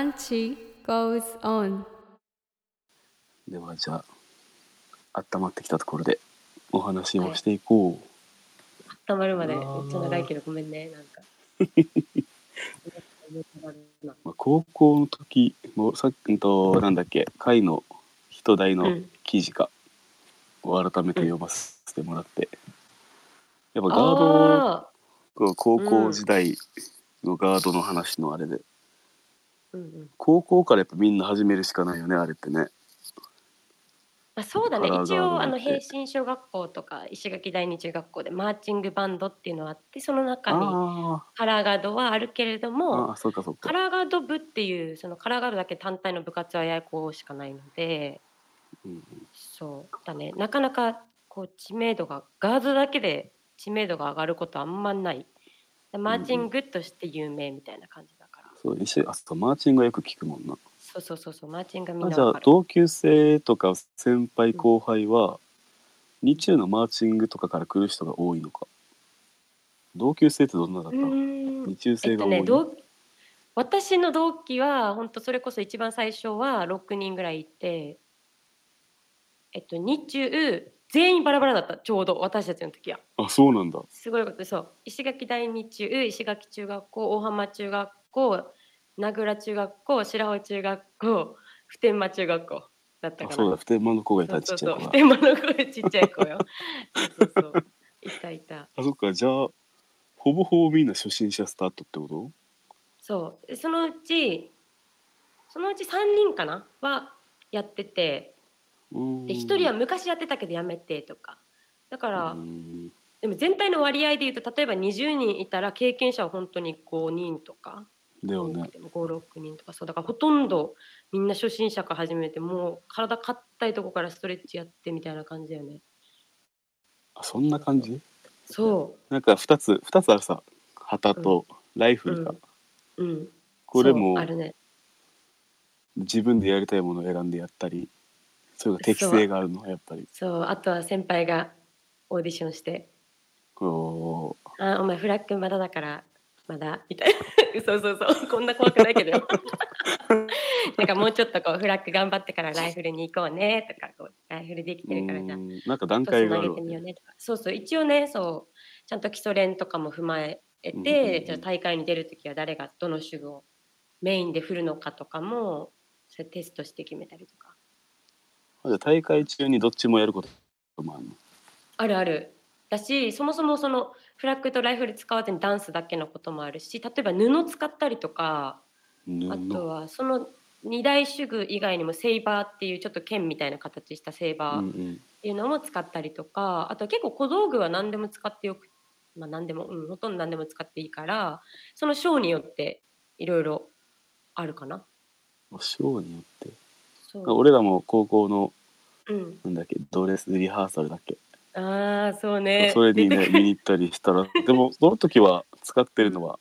Banshee goes on. ではじゃあ温まってきたところでお話をしていこう、たまるまでめっちゃ長いけどごめんねなんか。まあ、高校の時もさっきとなんだっけ会の人題のうん。記事かを改めて読ませてもらって、やっぱガードあ高校時代のガードの話のあれで、ーうんうん。高校からやっぱみんな始めるしかないよねあれってね。あそうだね。一応あの平身小学校とか石垣第二中学校でマーチングバンドっていうのがあってその中にあカラーガードはあるけれどーもカラーガード部っていうそのカラーガードだけ単体の部活はややこしかないのでうんそうだね。なかなかこう知名度がガードだけで知名度が上がることあんまない。マーチングとして有名みたいな感じそう一緒あそうマーチングはよく聞くもんな。そうそうそうそうマーチングはみんあじゃあ同級生とか先輩後輩は、日中のマーチングとかから来る人が多いのか。同級生ってどんなだった、日中えっ生が多い、とね同私の同期は本当それこそ一番最初は6人ぐらいいて。えっと日中全員バラバラだったちょうど私たちの時は。あそうなんだ。すごいことでそう。石垣第二中石垣中学校大浜中学校名倉中学校白尾中学校普天間中学校だったかな。あそうだ普天間の子がいたちっちゃい子普天間の子ちっちゃい子よ。そうそうそう。いたいた。あそっかじゃあほぼほぼみんな初心者スタートってこと？そう。でそのうちそのうち3人かな？はやってて。で1人は昔やってたけどやめてとか。だから、でも全体の割合でいうと例えば20人いたら経験者は本当に5人とかだよね。56人とかそうだからほとんどみんな初心者から始めてもう体硬いとこからストレッチやってみたいな感じだよね。あそんな感じ？そなんか2つ二つあるさ。旗とライフルが、ううん。これもあるね。自分でやりたいものを選んでやったりそれが適性があるの？やっぱり。そう。あとは先輩がオーディションして。こ「あお前フラッグまだだからまだ」みたいな。そうそうそう。こんな怖くないけど。よ なんかもうちょっとこうフラッグ頑張ってからライフルに行こうねとかこうライフルできうてるからじゃあ。なんか段階があるそうそう一応ねそうちゃんと基礎練とかも踏まえて、うんうんうん。じゃあ大会に出る時は誰がどの手具をメインで振るのかとかもそれテストして決めたりとか。じゃあ大会中にどっちもやることもあるの？あるあるだしそもそもそのフラッグとライフル使わずにダンスだけのこともあるし例えば布使ったりとか布？あとはその二大手具以外にもセイバーっていうちょっと剣みたいな形したセイバーっていうのも使ったりとかあとは結構小道具は何でも使ってよくまあ何でも、うん、ほとんど何でも使っていいからそのショーによっていろいろあるかな。ショーによって。俺らも高校のうん、なんだっけドレスリハーサルだっけ、ああそうね。それにね見に行ったりしたら。でもその時は使ってるのは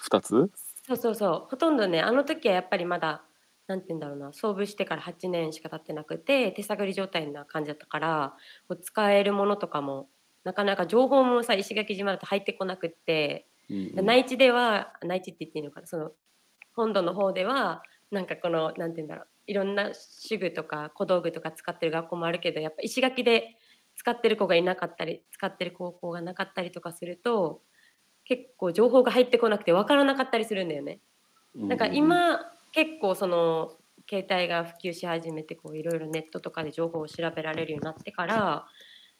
？2つ？そうそうそう。ほとんどねあの時はやっぱりまだなんて言うんだろうな創部してから8年しか経ってなくて手探り状態な感じだったからこう使えるものとかもなかなか情報もさ石垣島だと入ってこなくって、うんうん。内地では内地って言っていいのかなその本土の方ではなんかこのなんて言うんだろういろんな手具とか小道具とか使ってる学校もあるけどやっぱ石垣で使ってる子がいなかったり使ってる高校がなかったりとかすると結構情報が入ってこなくて分からなかったりするんだよね。なんか今結構その携帯が普及し始めてこういろいろネットとかで情報を調べられるようになってから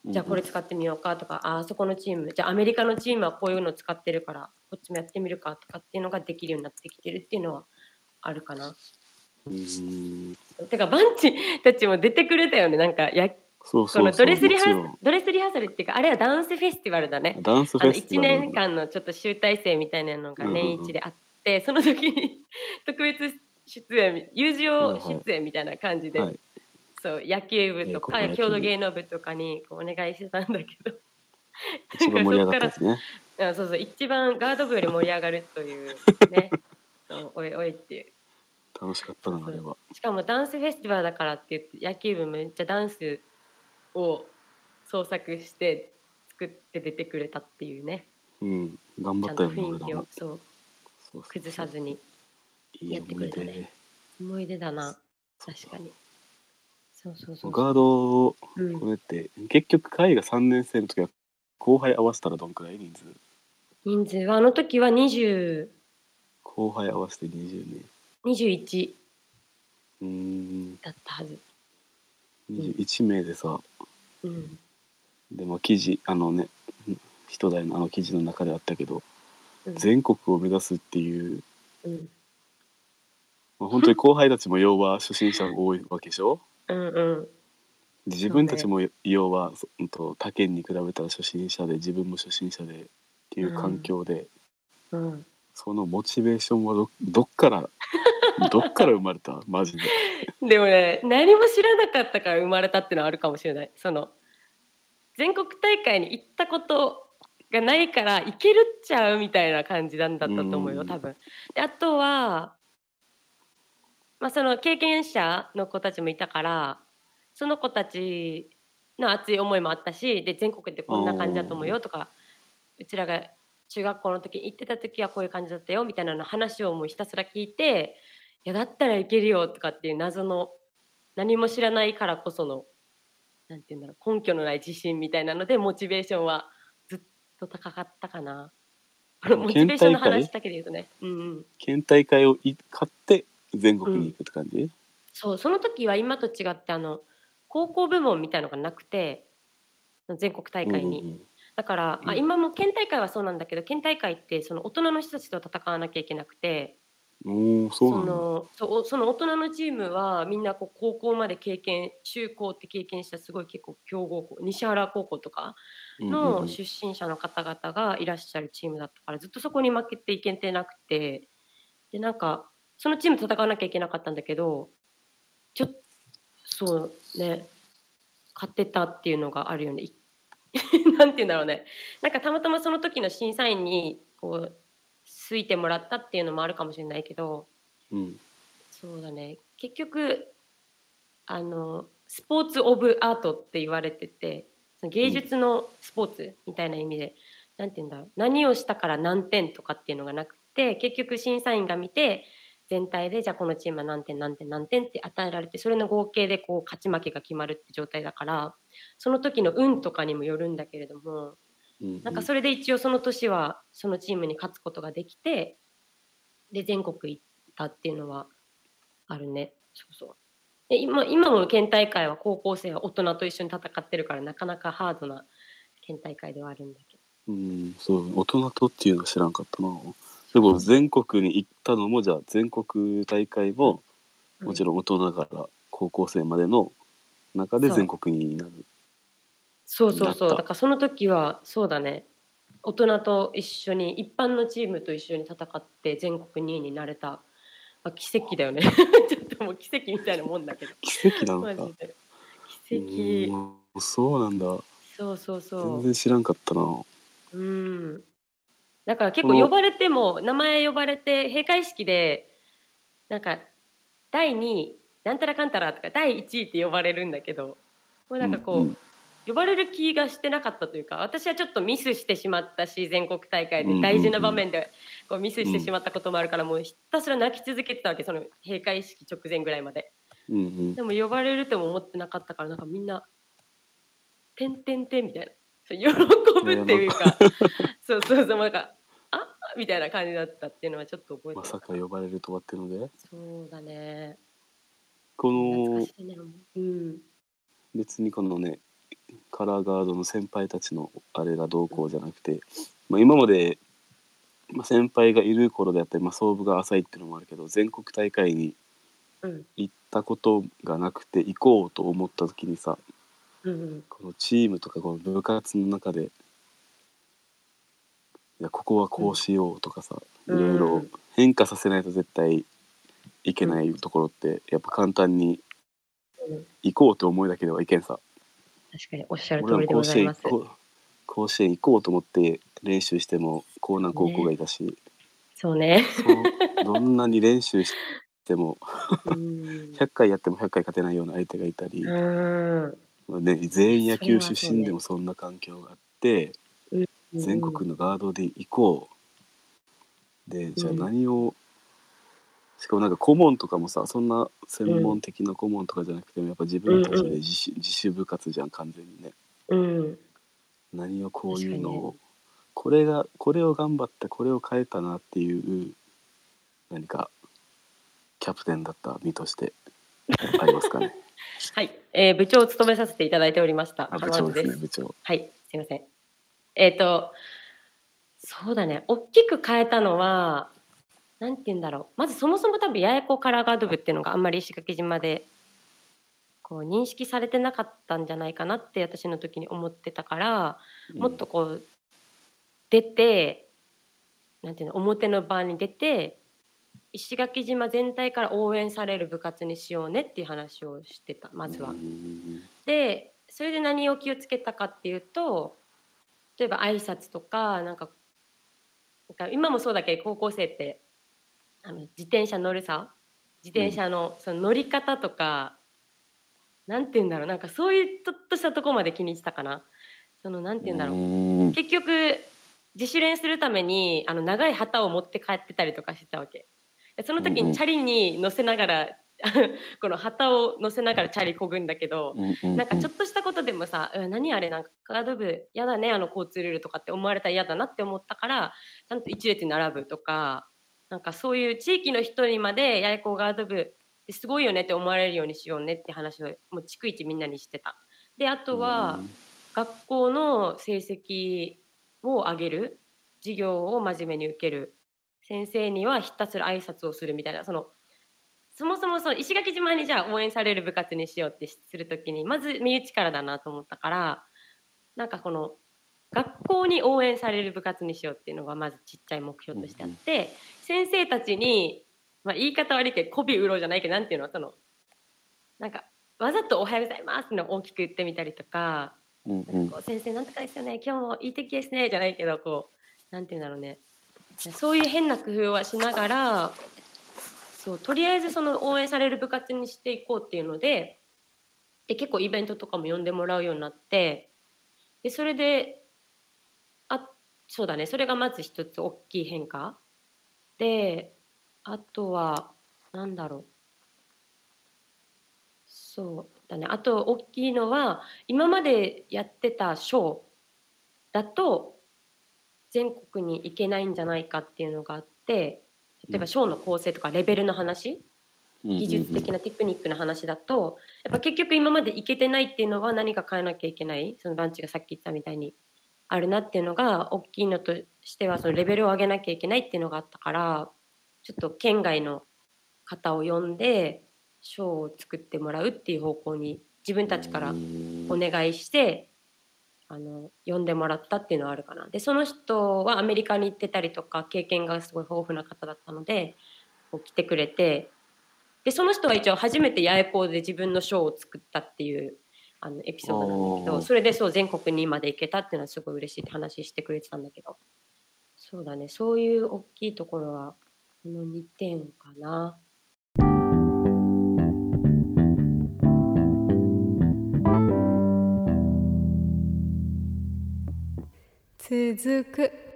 じゃあこれ使ってみようかとかあそこのチームじゃあアメリカのチームはこういうの使ってるからこっちもやってみるかとかっていうのができるようになってきてるっていうのはあるかな。てかバンチたちも出てくれたよねなんかやこそうそうそう。のドレスリハドレスリハーサルっていうかあれはダンスフェスティバルだね。ダンスあの1フェスティバル年間のちょっと集大成みたいなのがうんうんうん。年一であって、その時に特別出演友情出演みたいな感じで、はいそう野球部とかえー郷土芸能部とかにこうお願いしてたんだけど。一番盛り上がったですね。あそうそう一番ガード部より盛り上がるというね。そうおいおいっていう。楽しかったなあれは。しかもダンスフェスティバルだからって言って野球部めっちゃダンスを創作して作って出てくれたっていうね。うん。頑張ちゃんとったよね雰囲気をそう崩さずにやってくれたね。思い出だな。確かに。そうそうそうガードうんこれって結局会が3年生の時は後輩合わせたらどんくらい人数？人数はあの時は20後輩合わせて20年21うーん。だったはず。21名でさうん。でも記事あのね人代のあの記事の中であったけどうん。全国を目指すっていう、うん。まあ、本当に後輩たちも要は初心者が多いわけでしょ？うんうん。で自分たちも要はそうんと他県に比べたら初心者で自分も初心者でっていう環境で、うん。そのモチベーションはどどっから どっから生まれた？マジで。でもね何も知らなかったから生まれたっていうのはあるかもしれない。その全国大会に行ったことがないから行けるっちゃうみたいな感じなんだったと思ううん。よ多分。であとはまあその経験者の子たちもいたからその子たちの熱い思いもあったしで全国ってこんな感じだと思うよとかうちらが中学校の時行ってた時はこういう感じだったよみたいなの話をもうひたすら聞いていやだったらいけるよとかっていう謎の何も知らないからこそのなんて言うんだろう根拠のない自信みたいなのでモチベーションはずっと高かったかな。モチベーションの話だけで言うとね。うんうん。県大会をい買って全国に行くって感じ、そうその時は今と違ってあの高校部門みたいのがなくて全国大会に、うんだから、あうん今も県大会はそうなんだけど県大会ってその大人の人たちと戦わなきゃいけなくておおそうなんだ。のそうその大人のチームはみんなこう高校まで経験中高って経験したすごい結構強豪校西原高校とかうんうんうん。の出身者の方々がいらっしゃるチームだったからずっとそこに負けていけてなくてでなんかそのチームと戦わなきゃいけなかったんだけどちょっそうね勝ってたっていうのがあるよね。い なんて言うんだろうね。なんかたまたまその時の審査員にこう好いてもらったっていうのもあるかもしれないけどうん。そうだね。結局あのスポーツ・オブ・アートって言われててその芸術のスポーツみたいな意味で、なんて言うんだろう。何をしたから何点とかっていうのがなくて結局審査員が見て全体でじゃあこのチームは何点何点何点って与えられてそれの合計でこう勝ち負けが決まるって状態だからその時の運とかにもよるんだけれどもうんなんかそれで一応その年はそのチームに勝つことができてで全国行ったっていうのはあるね。そうそう。で今今も県大会は高校生は大人と一緒に戦ってるからなかなかハードな県大会ではあるんだけど。うんそう大人とっていうのは知らんかったな。でも全国に行ったのもじゃあ全国大会ももちろん大人から高校生までの中で全国になるそうそうそう。だからその時はそうだね。大人と一緒に一般のチームと一緒に戦って全国2位になれた、まあ、奇跡だよね。ちょっともう奇跡みたいなもんだけど。奇跡なマのか奇跡。うんそうなんだ。そうそうそう。全然知らんかったな。うん。だから結構呼ばれても名前呼ばれて閉会式でなんか第2位なんたらかんたらとか第1位って呼ばれるんだけど。もうなんかこう、うん呼ばれる気がしてなかったというか私はちょっとミスしてしまったし全国大会で大事な場面でこうミスしてしまったこともあるからもうひたすら泣き続けてたわけその閉会式直前ぐらいまで。うんうん。でも呼ばれるとも思ってなかったからなんかみんな「てんてんてん」みたいな。喜ぶっていうか。そうそうそうなんか「あみたいな感じだったっていうのはちょっと覚えてまるさか呼ばれるとはってので？そうだね。こ懐のねうん。別にこのねカラーガードの先輩たちのあれがどうこうじゃなくて、まあ、今まで、まあ、先輩がいる頃であったり、まあ、総部が浅いっていうのもあるけど全国大会にうん。行ったことがなくて行こうと思った時にさうんうん。このチームとかこの部活の中でいやここはこうしようとかさ、うん。いろいろ変化させないと絶対いけないところってやっぱ簡単にうん。行こうと思いだけではいけんさ。確かにおっしゃる通りで甲子園ございます。甲子園行こうと思って練習しても江南高校がいたし、そうね。そう。どんなに練習してもうん。100回やっても100回勝てないような相手がいたり、うん。ね、全員野球出身でもそんな環境があって、全国のガードで行こう。でじゃあうん。何をしかもなんか顧問とかもさそんな専門的な顧問とかじゃなくてもやっぱ自分たちで自主,、自主部活じゃん完全にね。うん。何をこういうのを、確これがこれを頑張ってこれを変えたなっていう何かキャプテンだった身としてありますかね。はい、えー部長を務めさせていただいておりました。あ部長ですね部長。はい、すいません。えっ、と、そうだね、大きく変えたのは、なんて言うんだろう。まずそもそも多分、八重子カラーガード部っていうのがあんまり石垣島で、こう、認識されてなかったんじゃないかなって私の時に思ってたから、もっとこう、出て、なんていうの、表の場に出て、石垣島全体から応援される部活にしようねっていう話をしてた、まずはう。んでそれで何を気をつけたかっていうと例えば挨拶とかなんか今もそうだけど高校生ってあの自転車乗るさ自転車のその乗り方とか、なんて言うんだろうなんかそういうちょっとしたところまで気にしたかな。そのなんて言うんだろう。うん。結局自主練するためにあの長い旗を持って帰ってたりとかしてたわけ。でその時うんうん。にチャリに乗せながら この旗を乗せながらチャリこぐんだけど、うんなんかちょっとしたことでもさ「うん何あれなんかガード部やだねあの交通ルールとかって思われたら嫌だなって思ったからちゃんと一列に並ぶとかなんかそういう地域の人にまで八重子ガード部ってすごいよねって思われるようにしようねって話をもう逐一みんなにしてた。であとは、学校の成績を上げる授業を真面目に受ける先生にはひたすら挨拶をするみたいなそのそもそもその石垣島にじゃあ応援される部活にしようってするときにまず身内からだなと思ったからなんかこの学校に応援される部活にしようっていうのがまずちっちゃい目標としてあって、先生たちに、まあ、言い方悪いけど媚び売ろうじゃないけどなんていうのそのなんかわざと「おはようございます」のを大きく言ってみたりとかうんうん。こう先生なんとかですよね今日もいい天気ですねじゃないけどこうなんて言うんだろうね。そういう変な工夫はしながらそうとりあえずその応援される部活にしていこうっていうのでで結構イベントとかも呼んでもらうようになってでそれであそうだね。それがまず一つ大きい変化。であとはなんだろう。そうだね。あと大きいのは今までやってたショーだと全国に行けないんじゃないかっていうのがあって例えばショーの構成とかレベルの話技術的なテクニックの話だとやっぱ結局今までいけてないっていうのは何か変えなきゃいけない。そのバンチがさっき言ったみたいにあるなっていうのが大きいのとしてはそのレベルを上げなきゃいけないっていうのがあったからちょっと県外の方を呼んでショーを作ってもらうっていう方向に自分たちからお願いしてあの呼んでもらったっていうのはあるかな。でその人はアメリカに行ってたりとか経験がすごい豊富な方だったのでこう来てくれてでその人は一応初めて八重子で自分のショーを作ったっていうあのエピソードなんだけどそれでそう全国にまで行けたっていうのはすごい嬉しいって話してくれてたんだけど。そうだね。そういう大きいところはこの2点かな。続く